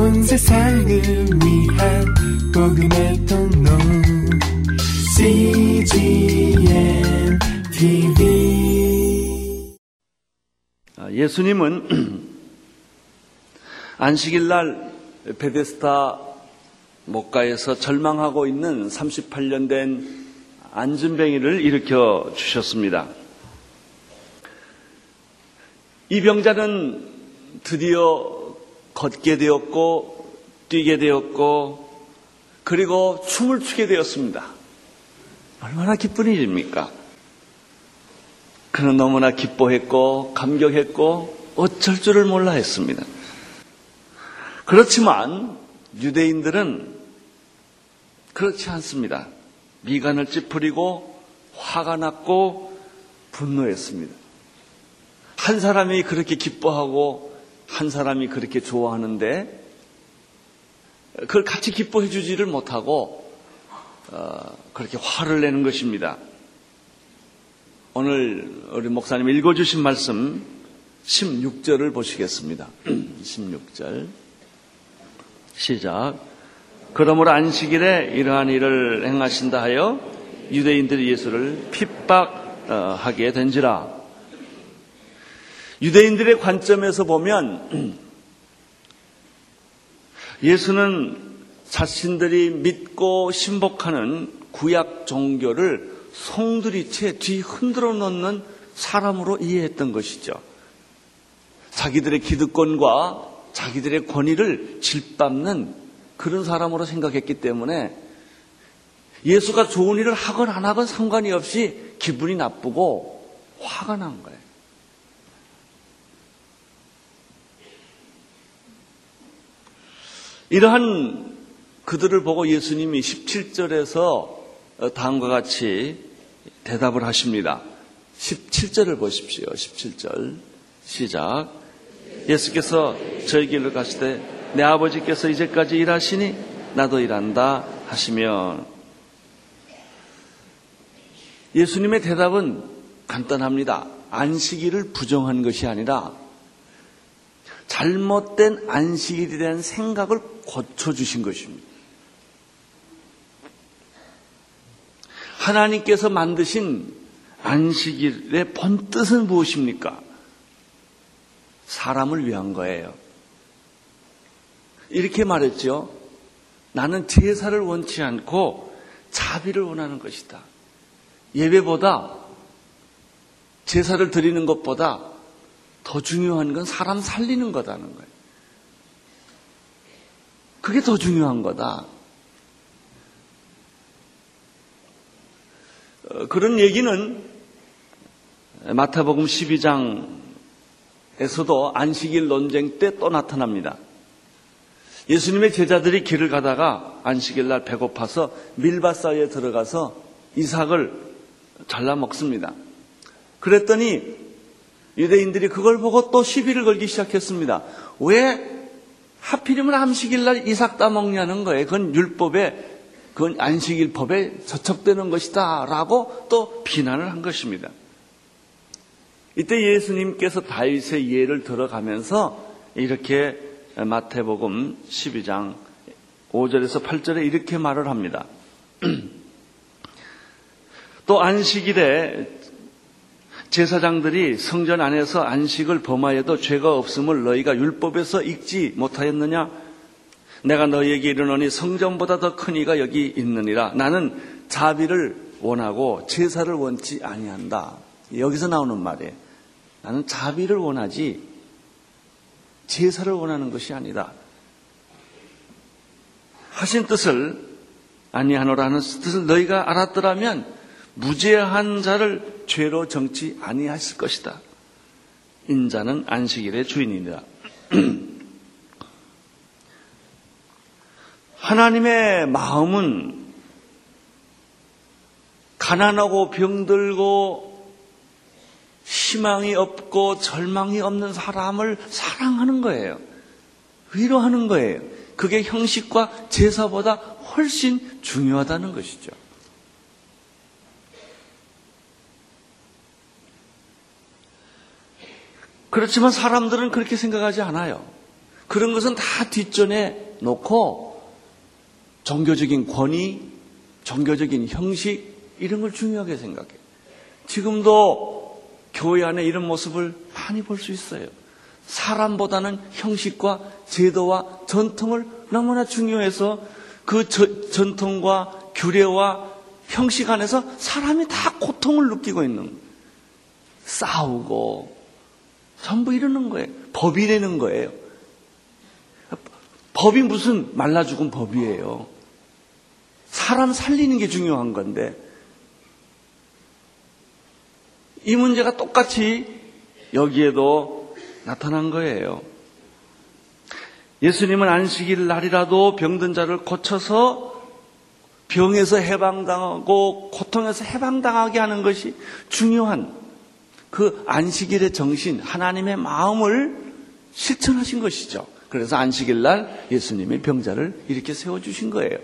온 세상을 위한 복음의 통로 CGM TV 아, 예수님은 안식일 날 베데스다 목가에서 절망하고 있는 38년 된 안전뱅이를 일으켜 주셨습니다. 이 병자는 드디어 걷게 되었고 뛰게 되었고 그리고 춤을 추게 되었습니다. 얼마나 기쁜 일입니까? 그는 너무나 기뻐했고 감격했고 어쩔 줄을 몰라 했습니다. 그렇지만 유대인들은 그렇지 않습니다. 미간을 찌푸리고 화가 났고 분노했습니다. 한 사람이 그렇게 기뻐하고 한 사람이 그렇게 좋아하는데 그걸 같이 기뻐해 주지를 못하고 어, 그렇게 화를 내는 것입니다. 오늘 우리 목사님 읽어주신 말씀 16절을 보시겠습니다. 16절 시작 그러므로 안식일에 이러한 일을 행하신다 하여 유대인들이 예수를 핍박하게 된지라 유대인들의 관점에서 보면 예수는 자신들이 믿고 신복하는 구약 종교를 송두리째 뒤 흔들어 놓는 사람으로 이해했던 것이죠. 자기들의 기득권과 자기들의 권위를 질밟는 그런 사람으로 생각했기 때문에 예수가 좋은 일을 하건 안 하건 상관이 없이 기분이 나쁘고 화가 난 거예요. 이러한 그들을 보고 예수님이 17절에서 다음과 같이 대답을 하십니다. 17절을 보십시오. 17절. 시작. 예수께서 저희 길로 가시되 내 아버지께서 이제까지 일하시니 나도 일한다 하시면 예수님의 대답은 간단합니다. 안식일을 부정한 것이 아니라 잘못된 안식일에 대한 생각을 고쳐주신 것입니다. 하나님께서 만드신 안식일의 본뜻은 무엇입니까? 사람을 위한 거예요. 이렇게 말했죠. 나는 제사를 원치 않고 자비를 원하는 것이다. 예배보다 제사를 드리는 것보다 더 중요한 건 사람 살리는 거다는 거예요. 그게 더 중요한 거다. 어, 그런 얘기는 마태복음 12장에서도 안식일 논쟁 때 또 나타납니다. 예수님의 제자들이 길을 가다가 안식일 날 배고파서 밀밭 사이에 들어가서 이삭을 잘라 먹습니다. 그랬더니 유대인들이 그걸 보고 또 시비를 걸기 시작했습니다. 왜 하필이면 안식일 날 이삭 따먹냐는 거예요. 그건 율법에, 그건 안식일법에 저촉되는 것이다. 라고 또 비난을 한 것입니다. 이때 예수님께서 다윗의 예를 들어가면서 이렇게 마태복음 12장 5절에서 8절에 이렇게 말을 합니다. 또 안식일에 제사장들이 성전 안에서 안식을 범하여도 죄가 없음을 너희가 율법에서 읽지 못하였느냐? 내가 너희에게 이르노니 성전보다 더 큰 이가 여기 있느니라. 나는 자비를 원하고 제사를 원치 아니한다. 여기서 나오는 말이에요. 나는 자비를 원하지 제사를 원하는 것이 아니다. 하신 뜻을 아니하노라는 뜻을 너희가 알았더라면 무죄한 자를 죄로 정치 아니하실 것이다. 인자는 안식일의 주인이다. 하나님의 마음은 가난하고 병들고 희망이 없고 절망이 없는 사람을 사랑하는 거예요. 위로하는 거예요. 그게 형식과 제사보다 훨씬 중요하다는 것이죠. 그렇지만 사람들은 그렇게 생각하지 않아요. 그런 것은 다 뒷전에 놓고 종교적인 권위, 종교적인 형식 이런 걸 중요하게 생각해요. 지금도 교회 안에 이런 모습을 많이 볼 수 있어요. 사람보다는 형식과 제도와 전통을 너무나 중요해서 그 저, 전통과 규례와 형식 안에서 사람이 다 고통을 느끼고 있는 거예요. 싸우고 전부 이러는 거예요. 법이 되는 거예요. 법이 무슨 말라 죽은 법이에요. 사람 살리는 게 중요한 건데 이 문제가 똑같이 여기에도 나타난 거예요. 예수님은 안식일 날이라도 병든 자를 고쳐서 병에서 해방당하고 고통에서 해방당하게 하는 것이 중요한 그 안식일의 정신, 하나님의 마음을 실천하신 것이죠. 그래서 안식일 날 예수님이 병자를 이렇게 세워주신 거예요.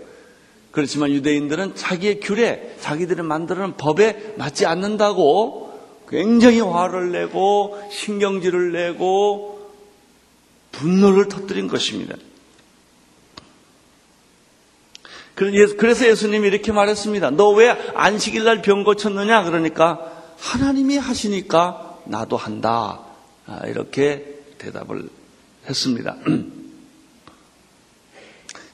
그렇지만 유대인들은 자기의 규례, 자기들이 만드는 법에 맞지 않는다고 굉장히 화를 내고 신경질을 내고 분노를 터뜨린 것입니다. 그래서 예수님이 이렇게 말했습니다. 너 왜 안식일 날 병 고쳤느냐? 그러니까 하나님이 하시니까 나도 한다. 아, 이렇게 대답을 했습니다.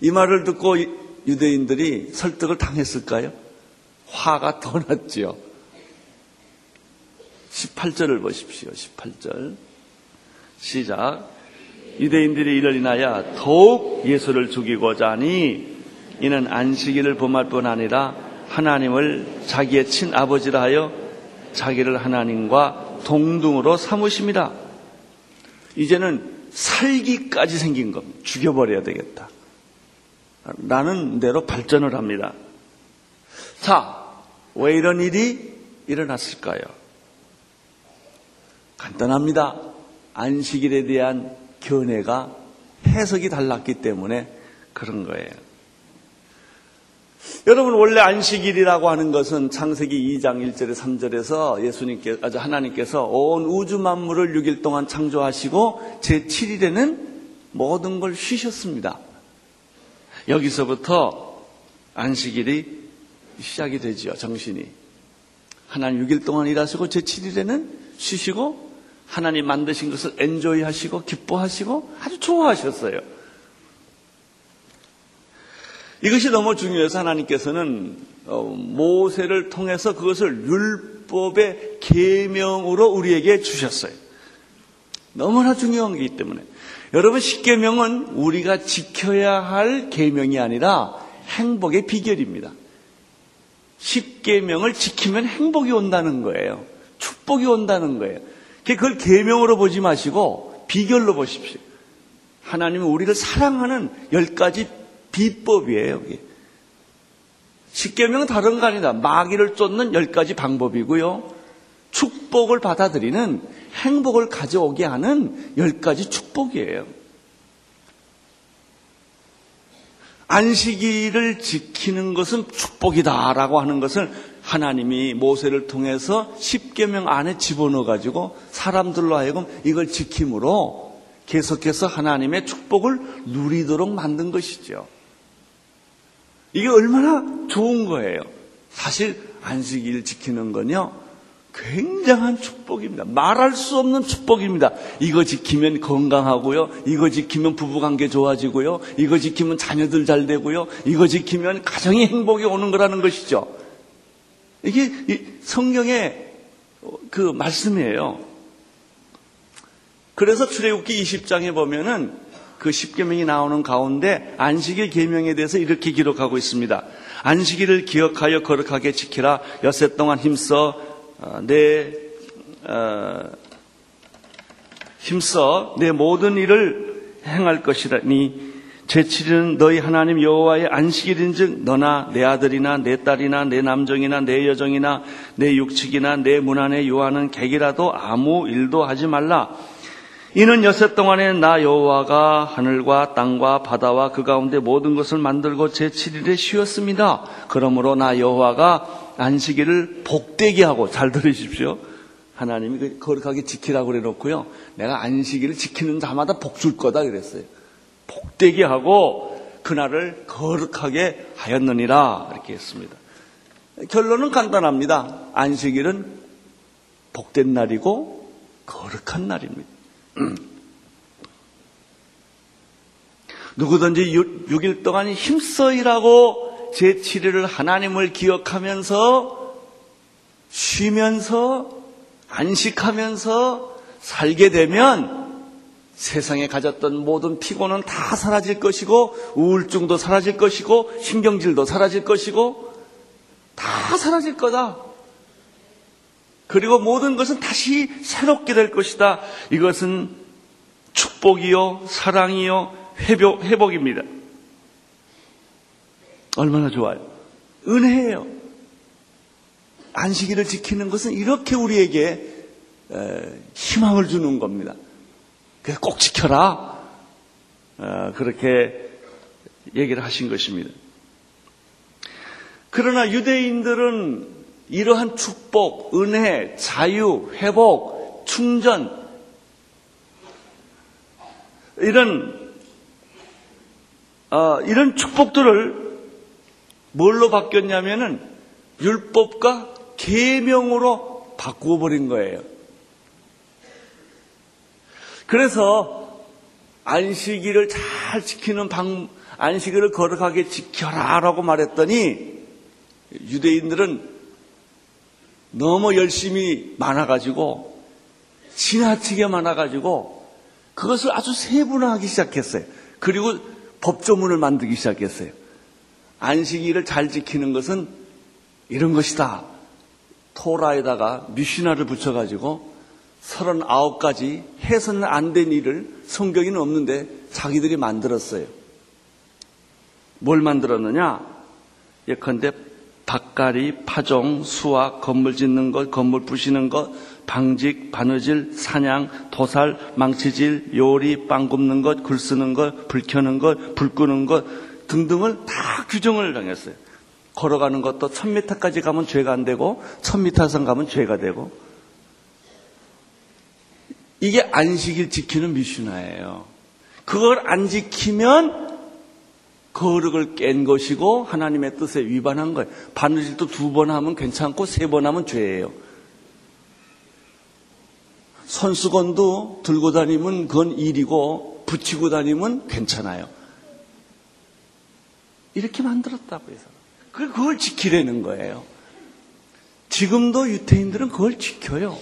이 말을 듣고 유대인들이 설득을 당했을까요? 화가 더 났지요. 18절을 보십시오. 18절. 시작. 유대인들이 이를 인하여 더욱 예수를 죽이고자 하니 이는 안식일을 범할 뿐 아니라 하나님을 자기의 친아버지라 하여 자기를 하나님과 동등으로 삼으십니다. 이제는 살기까지 생긴 겁니다. 죽여버려야 되겠다. 라는 대로 발전을 합니다. 자, 왜 이런 일이 일어났을까요? 간단합니다. 안식일에 대한 견해가 해석이 달랐기 때문에 그런 거예요. 여러분 원래 안식일이라고 하는 것은 창세기 2장 1절에 3절에서 예수님께 아주 하나님께서 온 우주 만물을 6일 동안 창조하시고 제 7일에는 모든 걸 쉬셨습니다. 여기서부터 안식일이 시작이 되지요. 정신이. 하나님 6일 동안 일하시고 제 7일에는 쉬시고 하나님 만드신 것을 엔조이 하시고 기뻐하시고 아주 좋아하셨어요. 이것이 너무 중요해서 하나님께서는 어, 모세를 통해서 그것을 율법의 계명으로 우리에게 주셨어요. 너무나 중요한 것이기 때문에 여러분 십계명은 우리가 지켜야 할 계명이 아니라 행복의 비결입니다. 십계명을 지키면 행복이 온다는 거예요. 축복이 온다는 거예요. 그걸 계명으로 보지 마시고 비결로 보십시오. 하나님은 우리를 사랑하는 열 가지 비법이에요. 여기. 십계명은 다른 거 아니다. 마귀를 쫓는 열 가지 방법이고요. 축복을 받아들이는 행복을 가져오게 하는 열 가지 축복이에요. 안식일을 지키는 것은 축복이다라고 하는 것을 하나님이 모세를 통해서 십계명 안에 집어넣어 가지고 사람들로 하여금 이걸 지킴으로 계속해서 하나님의 축복을 누리도록 만든 것이죠. 이게 얼마나 좋은 거예요. 사실 안식일 지키는 건요. 굉장한 축복입니다. 말할 수 없는 축복입니다. 이거 지키면 건강하고요. 이거 지키면 부부관계 좋아지고요. 이거 지키면 자녀들 잘 되고요. 이거 지키면 가정이 행복이 오는 거라는 것이죠. 이게 성경의 그 말씀이에요. 그래서 출애굽기 20장에 보면은 그 십계명이 나오는 가운데 안식일 계명에 대해서 이렇게 기록하고 있습니다. 안식일을 기억하여 거룩하게 지키라. 여세 동안 힘써 어, 내 어, 힘써 내 모든 일을 행할 것이라니 제7일은 너희 하나님 여호와의 안식일인즉 너나 내 아들이나 내 딸이나 내 남종이나 내 여종이나 내 육축이나 내 문안에 요하는 객이라도 아무 일도 하지 말라. 이는 여섯 동안에 나 여호와가 하늘과 땅과 바다와 그 가운데 모든 것을 만들고 제7일에 쉬었습니다. 그러므로 나 여호와가 안식일을 복되게 하고 잘 들으십시오. 하나님이 그 거룩하게 지키라고 그래 놓고요. 내가 안식일을 지키는 자마다 복 줄 거다 그랬어요. 복되게 하고 그날을 거룩하게 하였느니라 이렇게 했습니다. 결론은 간단합니다. 안식일은 복된 날이고 거룩한 날입니다. 누구든지 6, 일 동안 힘써 일하고 제7일을 하나님을 기억하면서 쉬면서 안식하면서 살게 되면 세상에 가졌던 모든 피곤은 다 사라질 것이고 우울증도 사라질 것이고 신경질도 사라질 것이고 다 사라질 거다. 그리고 모든 것은 다시 새롭게 될 것이다. 이것은 축복이요, 사랑이요, 회복, 회복입니다. 얼마나 좋아요. 은혜예요. 안식일을 지키는 것은 이렇게 우리에게 희망을 주는 겁니다. 그래서 꼭 지켜라. 어, 그렇게 얘기를 하신 것입니다. 그러나 유대인들은 이러한 축복, 은혜, 자유, 회복, 충전, 이런, 어, 이런 축복들을 뭘로 바뀌었냐면은 율법과 계명으로 바꾸어 버린 거예요. 그래서 안식일을 잘 지키는 방, 안식일을 거룩하게 지켜라라고 말했더니 유대인들은 너무 열심히 많아가지고 지나치게 많아가지고 그것을 아주 세분화하기 시작했어요. 그리고 법조문을 만들기 시작했어요. 안식일을 잘 지키는 것은 이런 것이다. 토라에다가 미시나를 붙여가지고 39가지 해서는 안 된 일을 성경에는 없는데 자기들이 만들었어요. 뭘 만들었느냐? 예컨대 닭가리, 파종, 수확, 건물 짓는 것, 건물 부시는 것, 방직, 바느질, 사냥, 도살, 망치질, 요리, 빵 굽는 것, 글 쓰는 것, 불 켜는 것, 불 끄는 것 등등을 다 규정을 정했어요. 걸어가는 것도 1000m까지 가면 죄가 안 되고 1000m 이상 가면 죄가 되고 이게 안식일 지키는 미슈나예요. 그걸 안 지키면 거룩을 깬 것이고 하나님의 뜻에 위반한 거예요. 바느질도 두 번 하면 괜찮고 세 번 하면 죄예요. 손수건도 들고 다니면 그건 일이고 붙이고 다니면 괜찮아요. 이렇게 만들었다고 해서. 그걸 지키려는 거예요. 지금도 유태인들은 그걸 지켜요.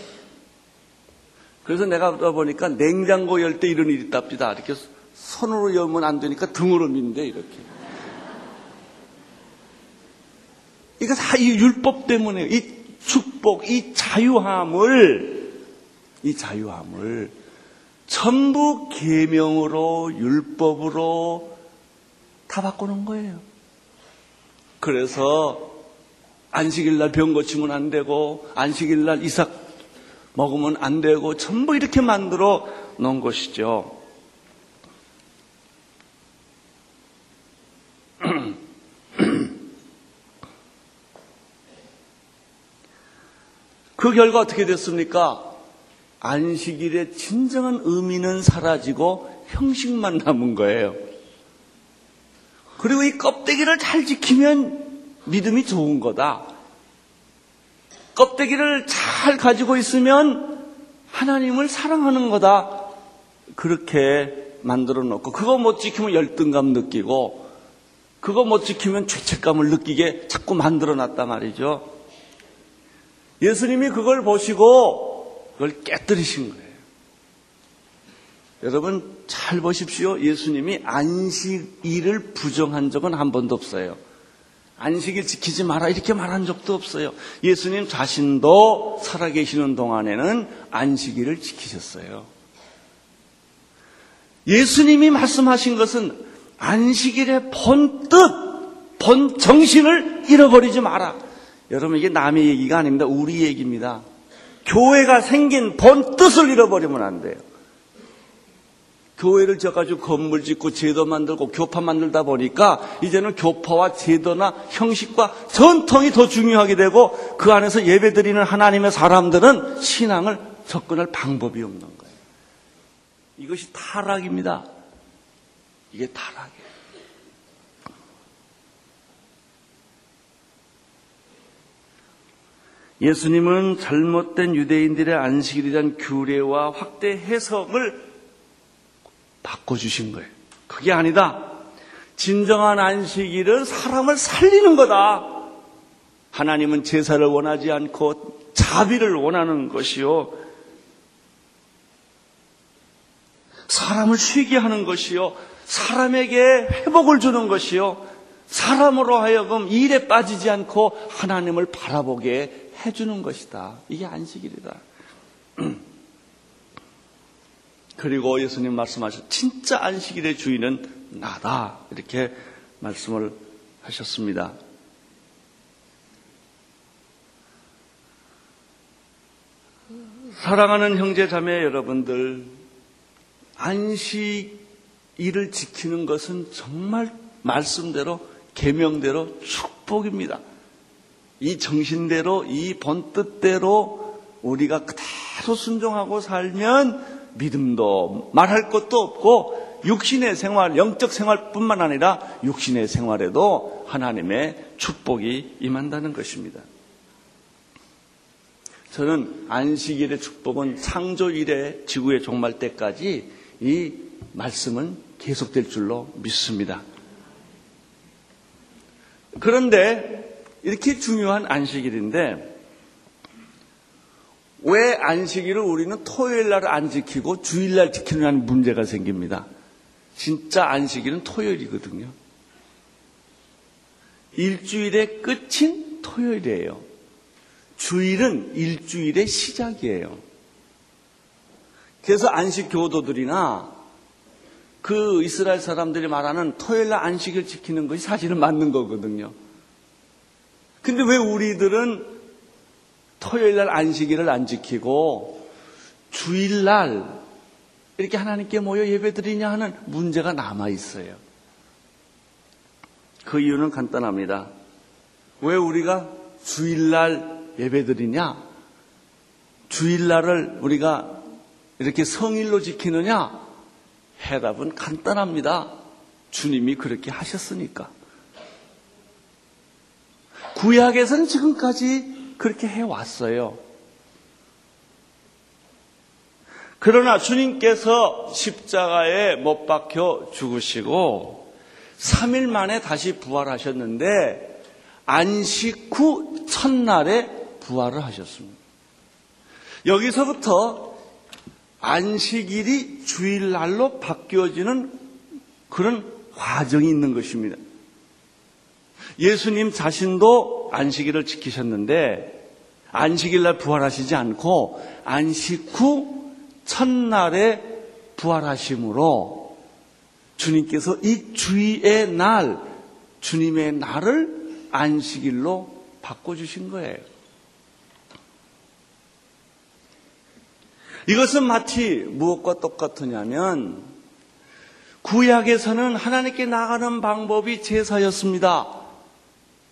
그래서 내가 보니까 냉장고 열 때 이런 일이 있답니다. 이렇게 손으로 열면 안 되니까 등으로 민대, 이렇게. 이거 다 이 율법 때문에, 이 축복, 이 자유함을, 이 자유함을 전부 계명으로, 율법으로 다 바꾸는 거예요. 그래서 안식일 날 병 고치면 안 되고, 안식일 날 이삭 먹으면 안 되고 전부 이렇게 만들어 놓은 것이죠. 그 결과 어떻게 됐습니까? 안식일의 진정한 의미는 사라지고 형식만 남은 거예요. 그리고 이 껍데기를 잘 지키면 믿음이 좋은 거다. 껍데기를 잘 가지고 있으면 하나님을 사랑하는 거다. 그렇게 만들어 놓고, 그거 못 지키면 열등감 느끼고, 그거 못 지키면 죄책감을 느끼게 자꾸 만들어 놨단 말이죠. 예수님이 그걸 보시고, 그걸 깨뜨리신 거예요. 여러분, 잘 보십시오. 예수님이 안식일을 부정한 적은 한 번도 없어요. 안식일 지키지 마라 이렇게 말한 적도 없어요. 예수님 자신도 살아계시는 동안에는 안식일을 지키셨어요. 예수님이 말씀하신 것은 안식일의 본 뜻, 본 정신을 잃어버리지 마라. 여러분 이게 남의 얘기가 아닙니다. 우리 얘기입니다. 교회가 생긴 본 뜻을 잃어버리면 안 돼요. 교회를 져가지고 건물 짓고 제도 만들고 교파 만들다 보니까 이제는 교파와 제도나 형식과 전통이 더 중요하게 되고 그 안에서 예배 드리는 하나님의 사람들은 신앙을 접근할 방법이 없는 거예요. 이것이 타락입니다. 이게 타락이에요. 예수님은 잘못된 유대인들의 안식일에 대한 규례와 확대 해석을 바꿔주신 거예요. 그게 아니다. 진정한 안식일은 사람을 살리는 거다. 하나님은 제사를 원하지 않고 자비를 원하는 것이요. 사람을 쉬게 하는 것이요. 사람에게 회복을 주는 것이요. 사람으로 하여금 일에 빠지지 않고 하나님을 바라보게 해주는 것이다. 이게 안식일이다. 그리고 예수님 말씀하셨 진짜 안식일의 주인은 나다. 이렇게 말씀을 하셨습니다. 사랑하는 형제 자매 여러분들, 안식일을 지키는 것은 정말 말씀대로 계명대로 축복입니다. 이 정신대로 이 본뜻대로 우리가 그대로 순종하고 살면 믿음도 말할 것도 없고 육신의 생활, 영적 생활뿐만 아니라 육신의 생활에도 하나님의 축복이 임한다는 것입니다. 저는 안식일의 축복은 창조일의 지구의 종말 때까지 이 말씀은 계속될 줄로 믿습니다. 그런데 이렇게 중요한 안식일인데 왜 안식일을 우리는 토요일 날 안 지키고 주일 날 지키느냐는 문제가 생깁니다. 진짜 안식일은 토요일이거든요. 일주일의 끝인 토요일이에요. 주일은 일주일의 시작이에요. 그래서 안식 교도들이나 그 이스라엘 사람들이 말하는 토요일 날 안식을 지키는 것이 사실은 맞는 거거든요. 근데 왜 우리들은 토요일 날 안식일을 안 지키고 주일 날 이렇게 하나님께 모여 예배드리냐 하는 문제가 남아 있어요. 그 이유는 간단합니다. 왜 우리가 주일날 예배드리냐? 주일날을 우리가 이렇게 성일로 지키느냐? 해답은 간단합니다. 주님이 그렇게 하셨으니까. 구약에서는 지금까지 그렇게 해왔어요. 그러나 주님께서 십자가에 못 박혀 죽으시고 3일 만에 다시 부활하셨는데 안식 후 첫날에 부활을 하셨습니다. 여기서부터 안식일이 주일날로 바뀌어지는 그런 과정이 있는 것입니다. 예수님 자신도 안식일을 지키셨는데 안식일날 부활하시지 않고 안식 후 첫날에 부활하심으로 주님께서 이 주의의 날, 주님의 날을 안식일로 바꿔주신 거예요. 이것은 마치 무엇과 똑같으냐면 구약에서는 하나님께 나가는 방법이 제사였습니다.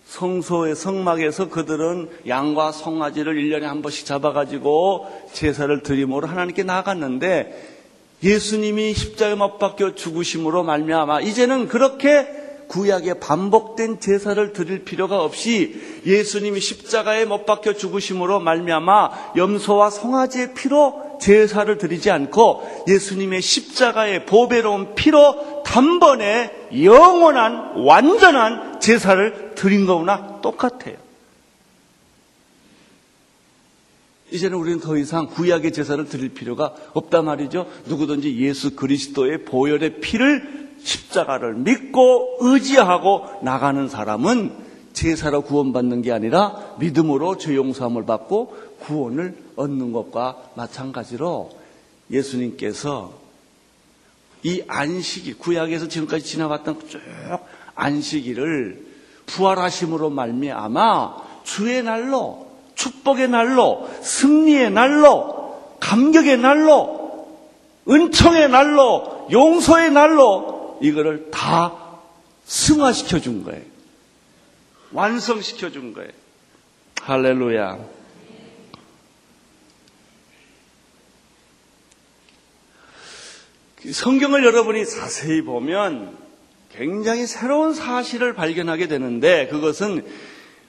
성소의 성막에서 그들은 양과 송아지를 1년에 한 번씩 잡아가지고 제사를 드림으로 하나님께 나갔는데 예수님이 십자가에 못 박혀 죽으심으로 말미암아 이제는 그렇게 구약에 반복된 제사를 드릴 필요가 없이 예수님이 십자가에 못 박혀 죽으심으로 말미암아 염소와 송아지의 피로 제사를 드리지 않고 예수님의 십자가의 보배로운 피로 단번에 영원한 완전한 제사를 드린 거구나 똑같아요. 이제는 우리는 더 이상 구약의 제사를 드릴 필요가 없단 말이죠. 누구든지 예수 그리스도의 보혈의 피를 십자가를 믿고 의지하고 나가는 사람은 제사로 구원받는 게 아니라 믿음으로 죄 용서함을 받고 구원을 얻는 것과 마찬가지로 예수님께서 이 안식일, 구약에서 지금까지 지나갔던 쭉 안식일을 부활하심으로 말미암아 주의 날로, 축복의 날로, 승리의 날로, 감격의 날로, 은총의 날로, 용서의 날로 이거를 다 승화시켜 준 거예요. 완성시켜 준 거예요. 할렐루야. 성경을 여러분이 자세히 보면 굉장히 새로운 사실을 발견하게 되는데 그것은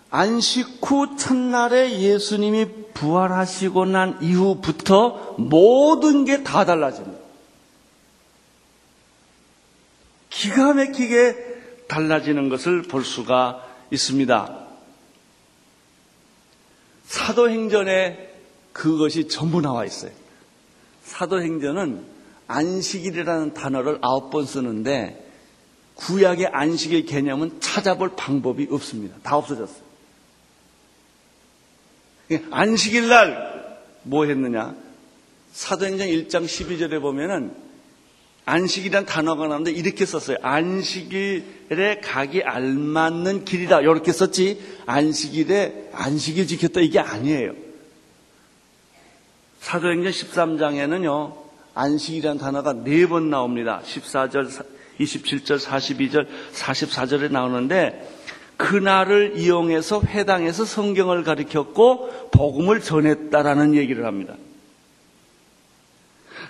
안식 후 첫날에 예수님이 부활하시고 난 이후부터 모든 게 다 달라집니다. 기가 막히게 달라지는 것을 볼 수가 있습니다. 사도행전에 그것이 전부 나와 있어요. 사도행전은 안식일이라는 단어를 아홉 번 쓰는데 구약의 안식의 개념은 찾아볼 방법이 없습니다. 다 없어졌어요. 안식일 날 뭐 했느냐? 사도행전 1장 12절에 보면은 안식이란 단어가 나오는데 이렇게 썼어요. 안식일에 가기 알맞는 길이다. 이렇게 썼지. 안식일에 안식일 지켰다 이게 아니에요. 사도행전 13장에는요. 안식이라는 단어가 네 번 나옵니다. 14절, 27절, 42절, 44절에 나오는데 그날을 이용해서 회당에서 성경을 가르쳤고 복음을 전했다라는 얘기를 합니다.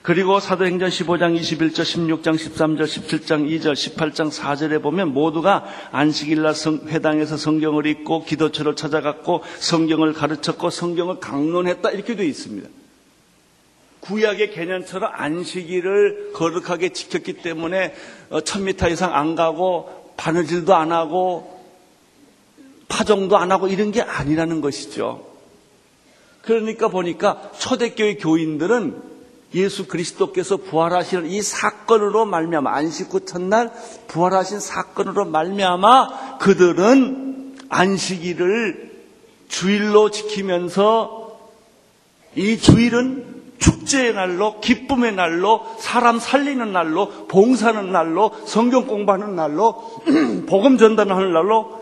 그리고 사도행전 15장 21절, 16장 13절, 17장 2절, 18장 4절에 보면 모두가 안식일날 회당에서 성경을 읽고 기도처를 찾아갔고 성경을 가르쳤고 성경을 강론했다 이렇게 되어 있습니다. 구약의 개념처럼 안식일을 거룩하게 지켰기 때문에 1000m 어, 이상 안 가고 바느질도 안 하고 파종도 안 하고 이런 게 아니라는 것이죠. 그러니까 보니까 초대교회 교인들은 예수 그리스도께서 부활하시는 이 사건으로 말미암아 안식 후 첫날 부활하신 사건으로 말미암아 그들은 안식일을 주일로 지키면서 이 주일은 축제의 날로, 기쁨의 날로, 사람 살리는 날로, 봉사하는 날로, 성경 공부하는 날로, 복음 전달하는 날로,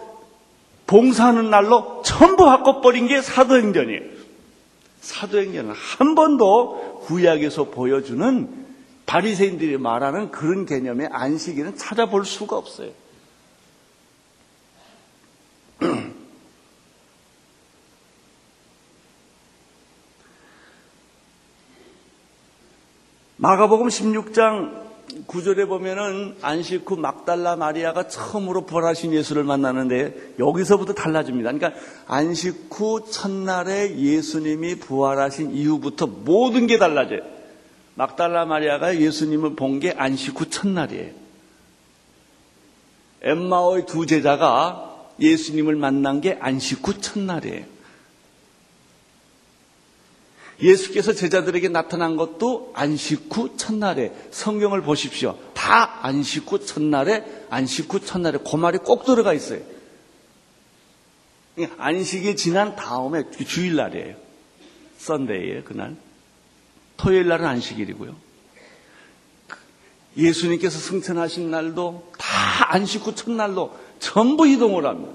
봉사하는 날로 전부 바꿔버린 게 사도행전이에요. 사도행전은 한 번도 구약에서 보여주는 바리새인들이 말하는 그런 개념의 안식일은 찾아볼 수가 없어요. 마가복음 16장 9절에 보면은 안식 후 막달라 마리아가 처음으로 부활하신 예수를 만나는데 여기서부터 달라집니다. 그러니까 안식 후 첫날에 예수님이 부활하신 이후부터 모든 게 달라져요. 막달라 마리아가 예수님을 본 게 안식 후 첫날이에요. 엠마오의 두 제자가 예수님을 만난 게 안식 후 첫날이에요. 예수께서 제자들에게 나타난 것도 안식 후 첫날에 성경을 보십시오. 다 안식 후 첫날에 안식 후 첫날에 그 말이 꼭 들어가 있어요. 안식이 지난 다음에 주일날이에요. 썬데이에요, 그날. 토요일 날은 안식일이고요. 예수님께서 승천하신 날도 다 안식 후 첫날로 전부 이동을 합니다.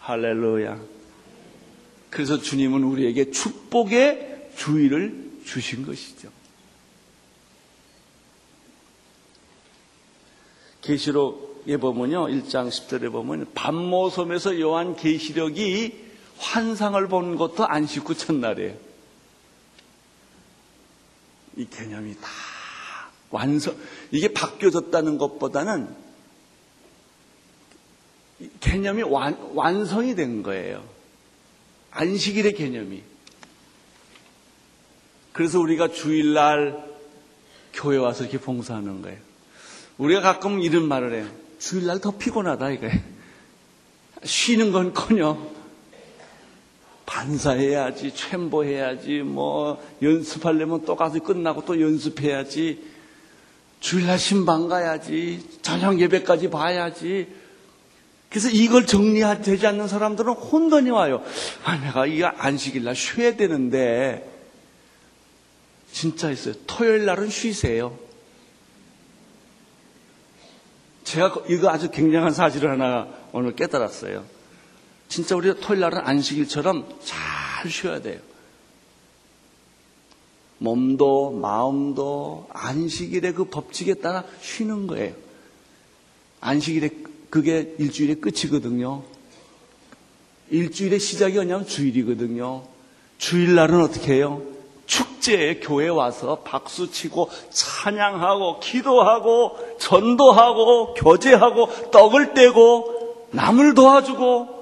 할렐루야. 그래서 주님은 우리에게 축복의 주의를 주신 것이죠. 계시록에 보면요. 1장 10절에 보면 밤모섬에서 요한 계시력이 환상을 본 것도 안식 후 첫날이에요. 이 개념이 다 완성, 이게 바뀌어졌다는 것보다는 개념이 완, 완성이 된 거예요. 안식일의 개념이. 그래서 우리가 주일날 교회 와서 이렇게 봉사하는 거예요. 우리가 가끔 이런 말을 해요. 주일날 더 피곤하다 이거예요. 쉬는 건 커녕 반사해야지, 챔보해야지, 뭐 연습하려면 또 가서 끝나고 또 연습해야지, 주일날 신방 가야지, 저녁 예배까지 봐야지. 그래서 이걸 정리되지 않는 사람들은 혼돈이 와요. 아, 내가 이 안식일날 쉬어야 되는데 진짜 있어요. 토요일 날은 쉬세요. 제가 이거 아주 굉장한 사실을 하나 오늘 깨달았어요. 진짜 우리가 토요일 날은 안식일처럼 잘 쉬어야 돼요. 몸도 마음도 안식일의 그 법칙에 따라 쉬는 거예요. 안식일에 그게 일주일의 끝이거든요. 일주일의 시작이 뭐냐면 주일이거든요. 주일날은 어떻게 해요? 축제에 교회 와서 박수 치고 찬양하고 기도하고 전도하고 교제하고 떡을 떼고 남을 도와주고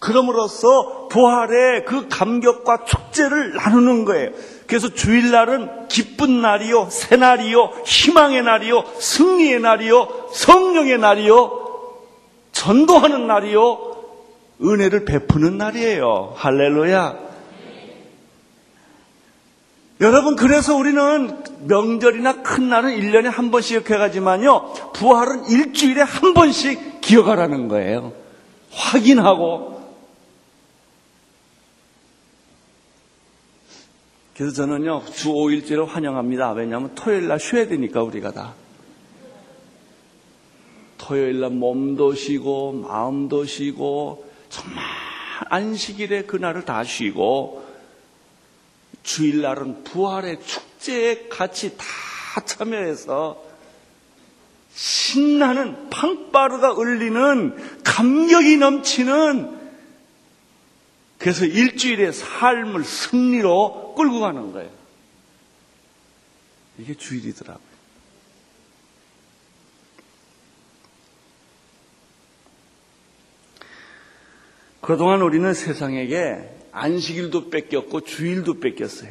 그럼으로써 부활의 그 감격과 축제를 나누는 거예요. 그래서 주일날은 기쁜 날이요, 새날이요, 희망의 날이요, 승리의 날이요, 성령의 날이요, 전도하는 날이요, 은혜를 베푸는 날이에요. 할렐루야. 여러분, 그래서 우리는 명절이나 큰 날은 1년에 한 번씩 기억해가지만요, 부활은 일주일에 한 번씩 기억하라는 거예요. 확인하고, 그래서 저는요, 주 5일째를 환영합니다. 왜냐하면 토요일 날 쉬어야 되니까, 우리가 다. 토요일 날 몸도 쉬고, 마음도 쉬고, 정말 안식일에 그날을 다 쉬고, 주일날은 부활의 축제에 같이 다 참여해서 신나는 팡바르가 울리는 감격이 넘치는 그래서 일주일의 삶을 승리로 끌고 가는 거예요. 이게 주일이더라고요. 그동안 우리는 세상에게 안식일도 뺏겼고 주일도 뺏겼어요.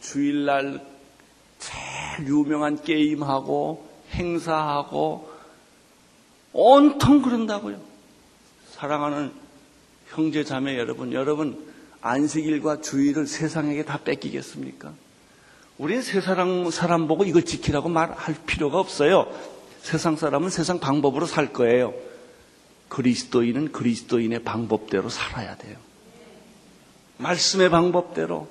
주일날 제일 유명한 게임하고 행사하고 온통 그런다고요. 사랑하는 형제 자매 여러분, 여러분 안식일과 주일을 세상에게 다 뺏기겠습니까? 우리는 세상 사람 보고 이걸 지키라고 말할 필요가 없어요. 세상 사람은 세상 방법으로 살 거예요. 그리스도인은 그리스도인의 방법대로 살아야 돼요. 말씀의 방법대로.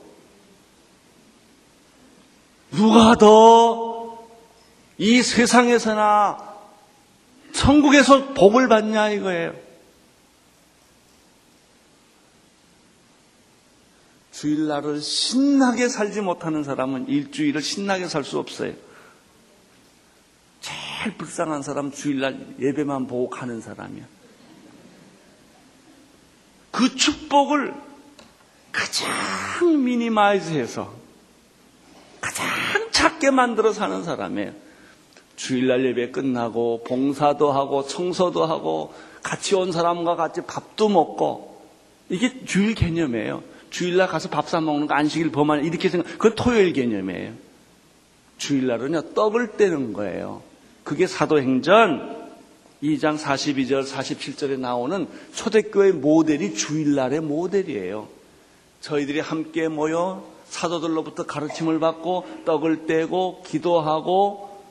누가 더 이 세상에서나 천국에서 복을 받냐 이거예요. 주일날을 신나게 살지 못하는 사람은 일주일을 신나게 살 수 없어요. 제일 불쌍한 사람 주일날 예배만 보고 가는 사람이야. 그 축복을 가장 미니마이즈해서 가장 작게 만들어 사는 사람이에요. 주일날 예배 끝나고 봉사도 하고 청소도 하고 같이 온 사람과 같이 밥도 먹고 이게 주일 개념이에요. 주일날 가서 밥 사 먹는 거 안식일 범한 이렇게 생각, 그건 토요일 개념이에요. 주일날은요, 떡을 떼는 거예요. 그게 사도행전 2장 42절, 47절에 나오는 초대교회 모델이 주일날의 모델이에요. 저희들이 함께 모여 사도들로부터 가르침을 받고 떡을 떼고 기도하고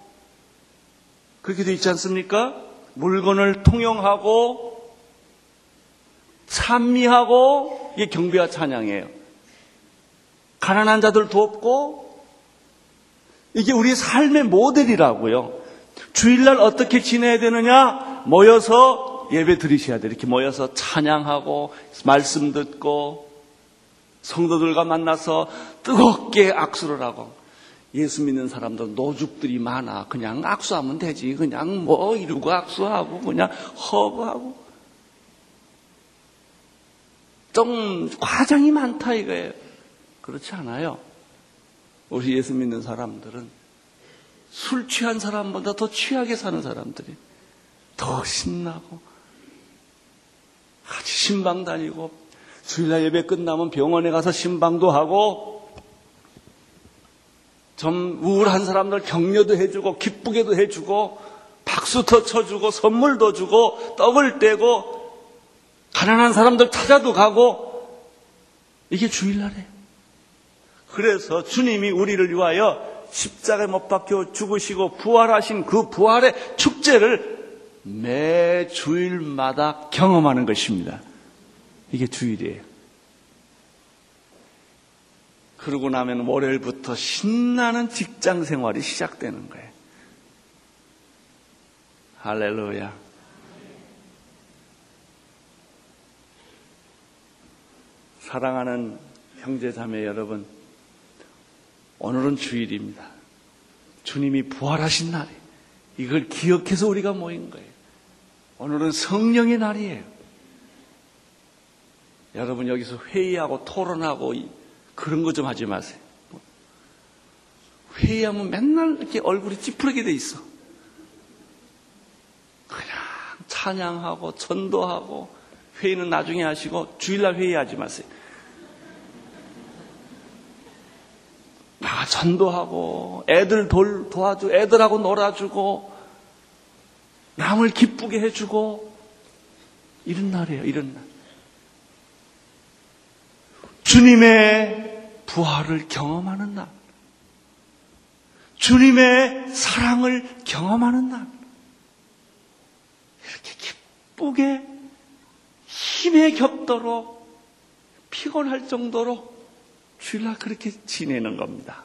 그렇게 돼 있지 않습니까? 물건을 통용하고 찬미하고 이게 경배와 찬양이에요. 가난한 자들 돕고 이게 우리 삶의 모델이라고요. 주일날 어떻게 지내야 되느냐? 모여서 예배 드리셔야 돼요. 이렇게 모여서 찬양하고 말씀 듣고 성도들과 만나서 뜨겁게 악수를 하고 예수 믿는 사람들 노죽들이 많아. 그냥 악수하면 되지. 그냥 뭐 이러고 악수하고 그냥 허브하고 좀 과장이 많다 이거예요. 그렇지 않아요. 우리 예수 믿는 사람들은 술 취한 사람보다 더 취하게 사는 사람들이 더 신나고 같이 신방 다니고 주일날 예배 끝나면 병원에 가서 신방도 하고 좀 우울한 사람들 격려도 해주고 기쁘게도 해주고 박수도 쳐주고 선물도 주고 떡을 떼고 가난한 사람들 찾아도 가고 이게 주일날이에요. 그래서 주님이 우리를 위하여 십자가에 못 박혀 죽으시고 부활하신 그 부활의 축제를 매 주일마다 경험하는 것입니다. 이게 주일이에요. 그러고 나면 월요일부터 신나는 직장 생활이 시작되는 거예요. 할렐루야. 사랑하는 형제 자매 여러분, 오늘은 주일입니다. 주님이 부활하신 날이에요. 이걸 기억해서 우리가 모인 거예요. 오늘은 성령의 날이에요. 여러분 여기서 회의하고 토론하고 그런 거 좀 하지 마세요. 회의하면 맨날 이렇게 얼굴이 찌푸리게 돼 있어. 그냥 찬양하고 전도하고 회의는 나중에 하시고 주일날 회의하지 마세요. 전도하고 애들 돌 도와주 애들하고 놀아주고 남을 기쁘게 해주고 이런 날이에요. 이런 날. 주님의 부활을 경험하는 날. 주님의 사랑을 경험하는 날. 이렇게 기쁘게 힘에 겹도록 피곤할 정도로 주일날 그렇게 지내는 겁니다.